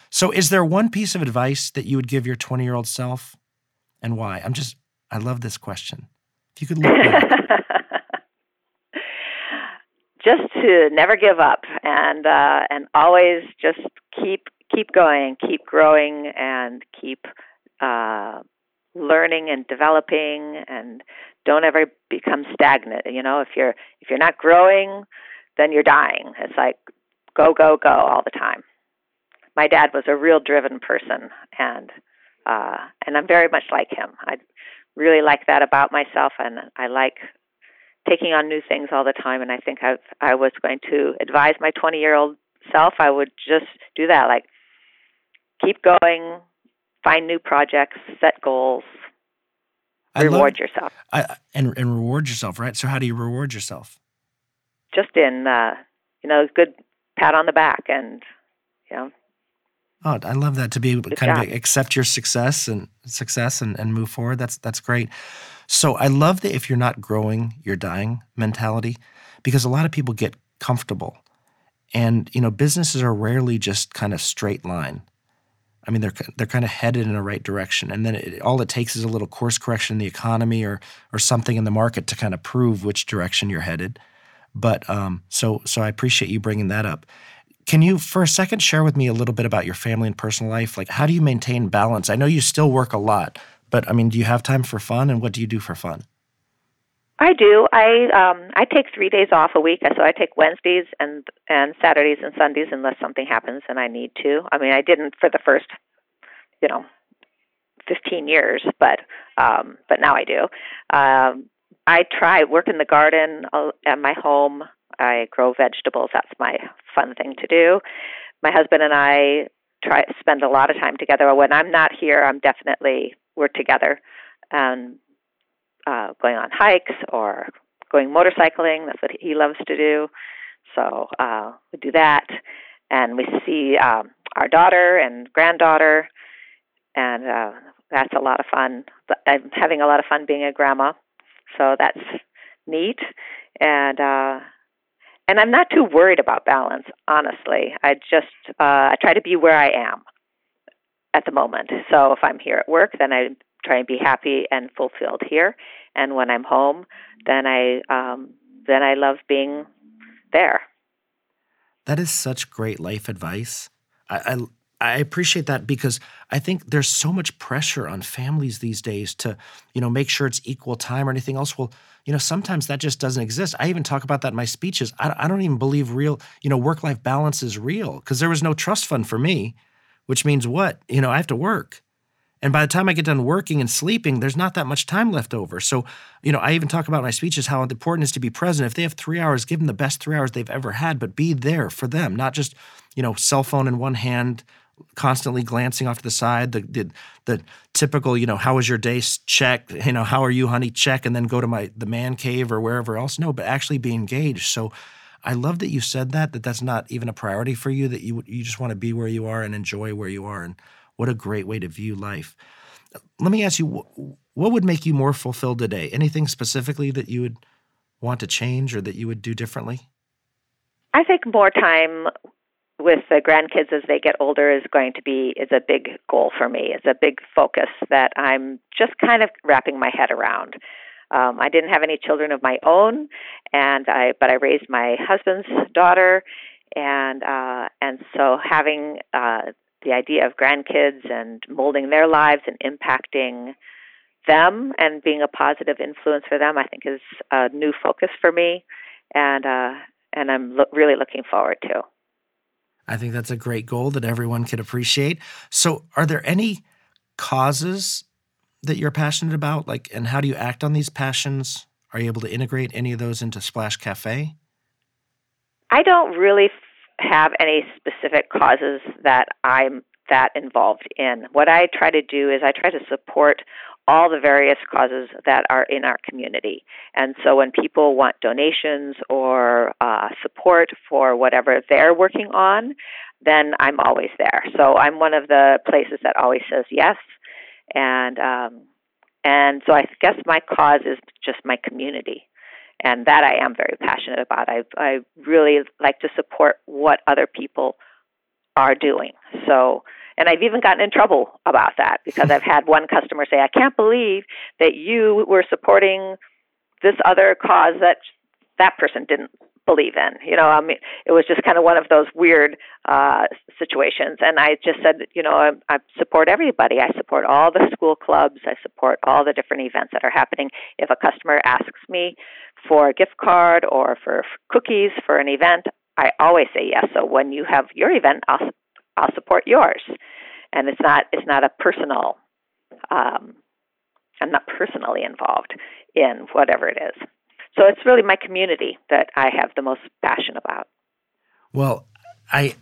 So, is there one piece of advice that you would give your twenty year old self, and why? I'm just I love this question. If you could look back. just to never give up and uh, and always just keep keep going, keep growing, and keep uh, learning and developing, and don't ever become stagnant. You know, if you're if you're not growing, then you're dying. It's like go go go all the time. My dad was a real driven person, and uh, and I'm very much like him. I really like that about myself, and I like taking on new things all the time. And I think I I was going to advise my 20 year old self. I would just do that, like keep going, find new projects, set goals, reward love, yourself, I, and and reward yourself. Right. So how do you reward yourself? Just in uh, you know, good pat on the back and you know Oh, I love that to be able to kind job. of accept your success and success and, and move forward. That's that's great. So I love that if you're not growing, you're dying mentality, because a lot of people get comfortable, and you know businesses are rarely just kind of straight line. I mean, they're they're kind of headed in the right direction, and then it, all it takes is a little course correction in the economy or or something in the market to kind of prove which direction you're headed. But um, so so I appreciate you bringing that up. Can you, for a second, share with me a little bit about your family and personal life? Like, how do you maintain balance? I know you still work a lot, but I mean, do you have time for fun, and what do you do for fun? I do. I um, I take three days off a week, so I take Wednesdays and and Saturdays and Sundays unless something happens and I need to. I mean, I didn't for the first, you know, fifteen years, but um, but now I do. Um, I try work in the garden uh, at my home. I grow vegetables. That's my fun thing to do. My husband and I try spend a lot of time together. When I'm not here, I'm definitely we're together, and uh, going on hikes or going motorcycling. That's what he loves to do. So uh, we do that, and we see um, our daughter and granddaughter, and uh, that's a lot of fun. I'm having a lot of fun being a grandma, so that's neat. And uh, and I'm not too worried about balance, honestly. I just uh, I try to be where I am at the moment. So if I'm here at work, then I try and be happy and fulfilled here. And when I'm home, then I um, then I love being there. That is such great life advice. I, I I appreciate that because I think there's so much pressure on families these days to, you know, make sure it's equal time or anything else. Well, you know, sometimes that just doesn't exist. I even talk about that in my speeches. I, I don't even believe real, you know, work life balance is real because there was no trust fund for me, which means what? You know, I have to work. And by the time I get done working and sleeping, there's not that much time left over. So, you know, I even talk about my speeches how important it is to be present. If they have three hours, give them the best three hours they've ever had, but be there for them, not just, you know, cell phone in one hand, constantly glancing off to the side, the, the the typical, you know, how was your day check, you know, how are you, honey, check, and then go to my the man cave or wherever else. No, but actually be engaged. So I love that you said that, that that's not even a priority for you, that you you just want to be where you are and enjoy where you are. And what a great way to view life. Let me ask you, what would make you more fulfilled today? Anything specifically that you would want to change or that you would do differently? I think more time with the grandkids as they get older is going to be is a big goal for me. It's a big focus that I'm just kind of wrapping my head around. Um, I didn't have any children of my own, and I but I raised my husband's daughter, and uh, and so having uh, the idea of grandkids and molding their lives and impacting them and being a positive influence for them, I think is a new focus for me, and uh, and I'm lo- really looking forward to. I think that's a great goal that everyone can appreciate. So, are there any causes that you're passionate about? Like, and how do you act on these passions? Are you able to integrate any of those into Splash Cafe? I don't really have any specific causes that I'm that involved in. What I try to do is I try to support all the various causes that are in our community. And so when people want donations or uh, support for whatever they're working on, then I'm always there. So I'm one of the places that always says yes. And um, and so I guess my cause is just my community and that I am very passionate about. I I really like to support what other people are doing. So, and I've even gotten in trouble about that because I've had one customer say, "I can't believe that you were supporting this other cause that that person didn't believe in. You know, I mean, it was just kind of one of those weird uh, situations. And I just said, you know, I, I support everybody. I support all the school clubs. I support all the different events that are happening. If a customer asks me for a gift card or for cookies for an event, I always say yes. So when you have your event, I'll I'll support yours. And it's not it's not a personal. Um, I'm not personally involved in whatever it is. So it's really my community that I have the most passion about. Well, I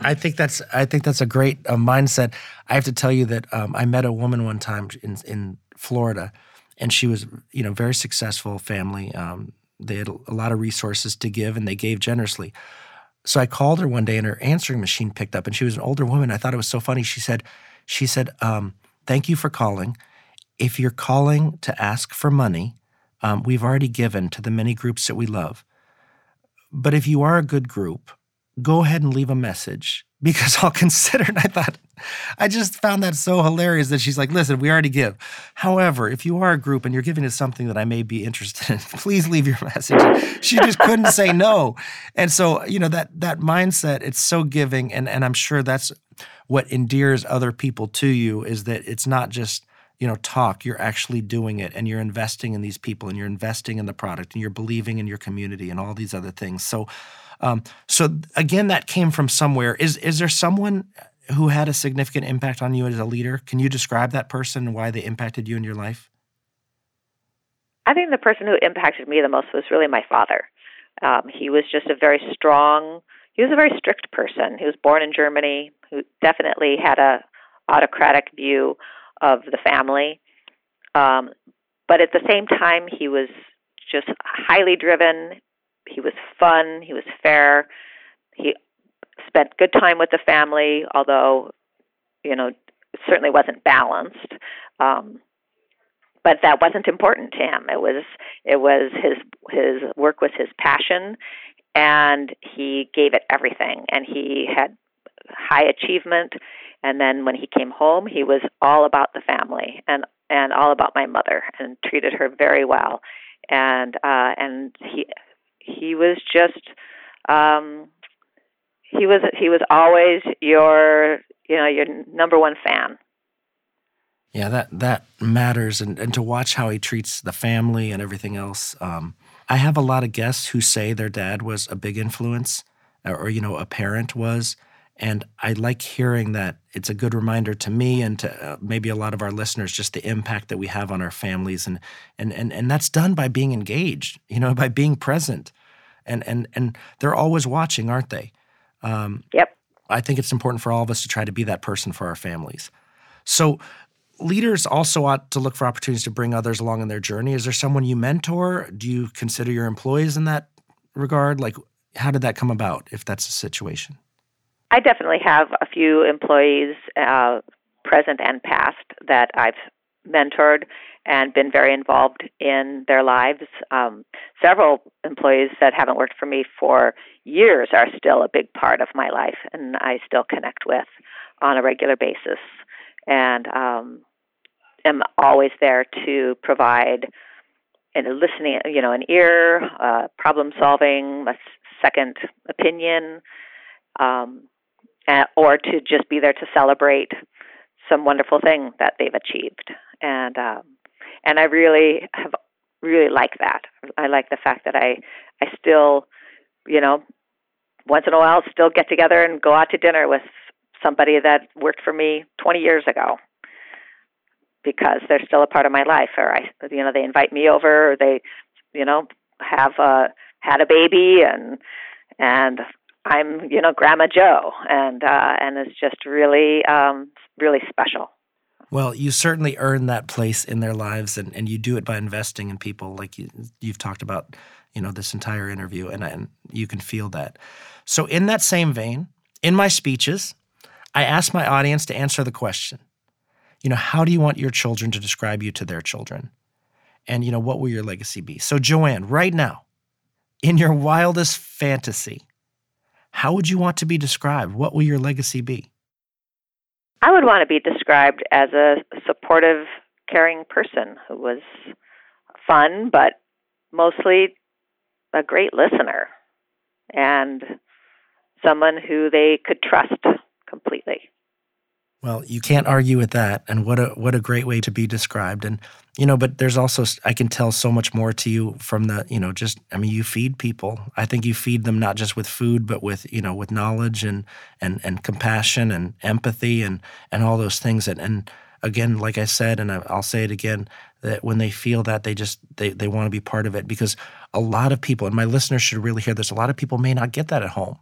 I think that's I think that's a great uh, mindset. I have to tell you that um, I met a woman one time in in Florida, and she was you know very successful family. Um, they had a lot of resources to give, and they gave generously. So I called her one day, and her answering machine picked up, and she was an older woman. I thought it was so funny. She said, "She said, um, thank you for calling. If you're calling to ask for money, um, we've already given to the many groups that we love. But if you are a good group, go ahead and leave a message because I'll consider it. I thought, I just found that so hilarious that she's like, listen, we already give. However, if you are a group and you're giving to something that I may be interested in, please leave your message. She just couldn't say no. And so, you know, that that mindset, it's so giving. And and I'm sure that's what endears other people to you is that it's not just you know talk you're actually doing it and you're investing in these people and you're investing in the product and you're believing in your community and all these other things so um, so again that came from somewhere is is there someone who had a significant impact on you as a leader can you describe that person and why they impacted you in your life i think the person who impacted me the most was really my father um, he was just a very strong he was a very strict person he was born in germany who definitely had a autocratic view of the family. Um, but at the same time, he was just highly driven. He was fun. He was fair. He spent good time with the family, although, you know, certainly wasn't balanced. Um, but that wasn't important to him. It was it was his his work was his passion, and he gave it everything. And he had high achievement. And then when he came home, he was all about the family and and all about my mother and treated her very well. And uh, and he he was just um, he was he was always your you know your number one fan. Yeah, that that matters, and and to watch how he treats the family and everything else. Um, I have a lot of guests who say their dad was a big influence, or, you know, a parent was, And I like hearing that it's a good reminder to me and to uh, maybe a lot of our listeners just the impact that we have on our families and and and and that's done by being engaged, you know, by being present. And and and they're always watching, aren't they? Um, yep. I think it's important for all of us to try to be that person for our families. So leaders also ought to look for opportunities to bring others along in their journey. Is there someone you mentor? Do you consider your employees in that regard? Like how did that come about if that's a situation? I definitely have a few employees, uh, present and past, that I've mentored and been very involved in their lives. Um, several employees that haven't worked for me for years are still a big part of my life, and I still connect with on a regular basis, and um, am always there to provide and listening, you know, an ear, uh, problem solving, a second opinion. Um, or to just be there to celebrate some wonderful thing that they've achieved. And um, and I really have really like that. I like the fact that I I still, you know, once in a while still get together and go out to dinner with somebody that worked for me 20 years ago because they're still a part of my life or I you know they invite me over or they you know have uh had a baby and and I'm, you know, Grandma Joe, and uh, and it's just really, um, really special. Well, you certainly earn that place in their lives, and, and you do it by investing in people, like you, you've talked about, you know, this entire interview, and, and you can feel that. So, in that same vein, in my speeches, I ask my audience to answer the question, you know, how do you want your children to describe you to their children? And, you know, what will your legacy be? So, Joanne, right now, in your wildest fantasy, how would you want to be described? What will your legacy be? I would want to be described as a supportive, caring person who was fun, but mostly a great listener and someone who they could trust completely. Well, you can't argue with that, and what a what a great way to be described. And you know, but there's also I can tell so much more to you from the you know just I mean you feed people. I think you feed them not just with food, but with you know with knowledge and and and compassion and empathy and and all those things. And and again, like I said, and I'll say it again, that when they feel that they just they they want to be part of it because a lot of people and my listeners should really hear this. A lot of people may not get that at home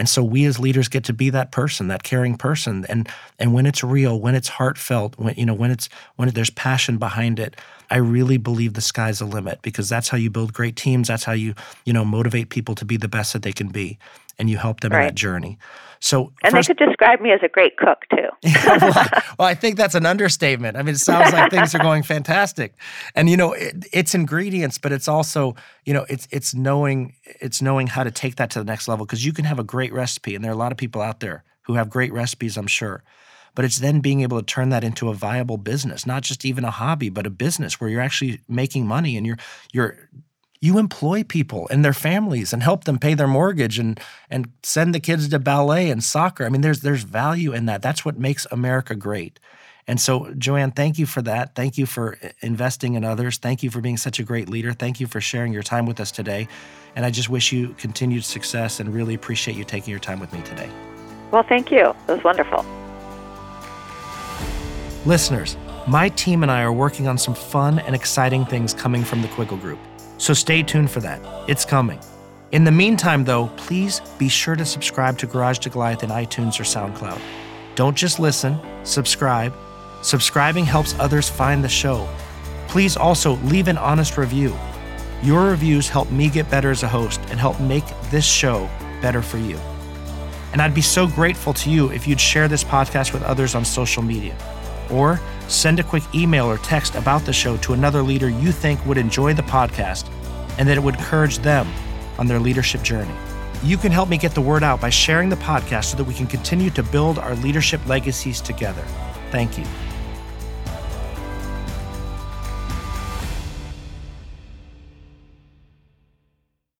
and so we as leaders get to be that person, that caring person. And and when it's real, when it's heartfelt, when you know, when it's when there's passion behind it, I really believe the sky's the limit because that's how you build great teams. That's how you, you know, motivate people to be the best that they can be. And you help them right. in that journey. So And first, they could describe me as a great cook too. well, well, I think that's an understatement. I mean, it sounds like things are going fantastic. And you know, it, it's ingredients, but it's also, you know, it's it's knowing it's knowing how to take that to the next level because you can have a great recipe and there are a lot of people out there who have great recipes, I'm sure. But it's then being able to turn that into a viable business, not just even a hobby, but a business where you're actually making money and you're you're you employ people and their families and help them pay their mortgage and and send the kids to ballet and soccer. I mean, there's there's value in that. That's what makes America great. And so, Joanne, thank you for that. Thank you for uh, investing in others. Thank you for being such a great leader. Thank you for sharing your time with us today. And I just wish you continued success and really appreciate you taking your time with me today. Well, thank you. It was wonderful. Listeners, my team and I are working on some fun and exciting things coming from the Quiggle Group. So stay tuned for that. It's coming. In the meantime, though, please be sure to subscribe to Garage to Goliath in iTunes or SoundCloud. Don't just listen, subscribe. Subscribing helps others find the show. Please also leave an honest review. Your reviews help me get better as a host and help make this show better for you. And I'd be so grateful to you if you'd share this podcast with others on social media. Or send a quick email or text about the show to another leader you think would enjoy the podcast and that it would encourage them on their leadership journey. You can help me get the word out by sharing the podcast so that we can continue to build our leadership legacies together. Thank you.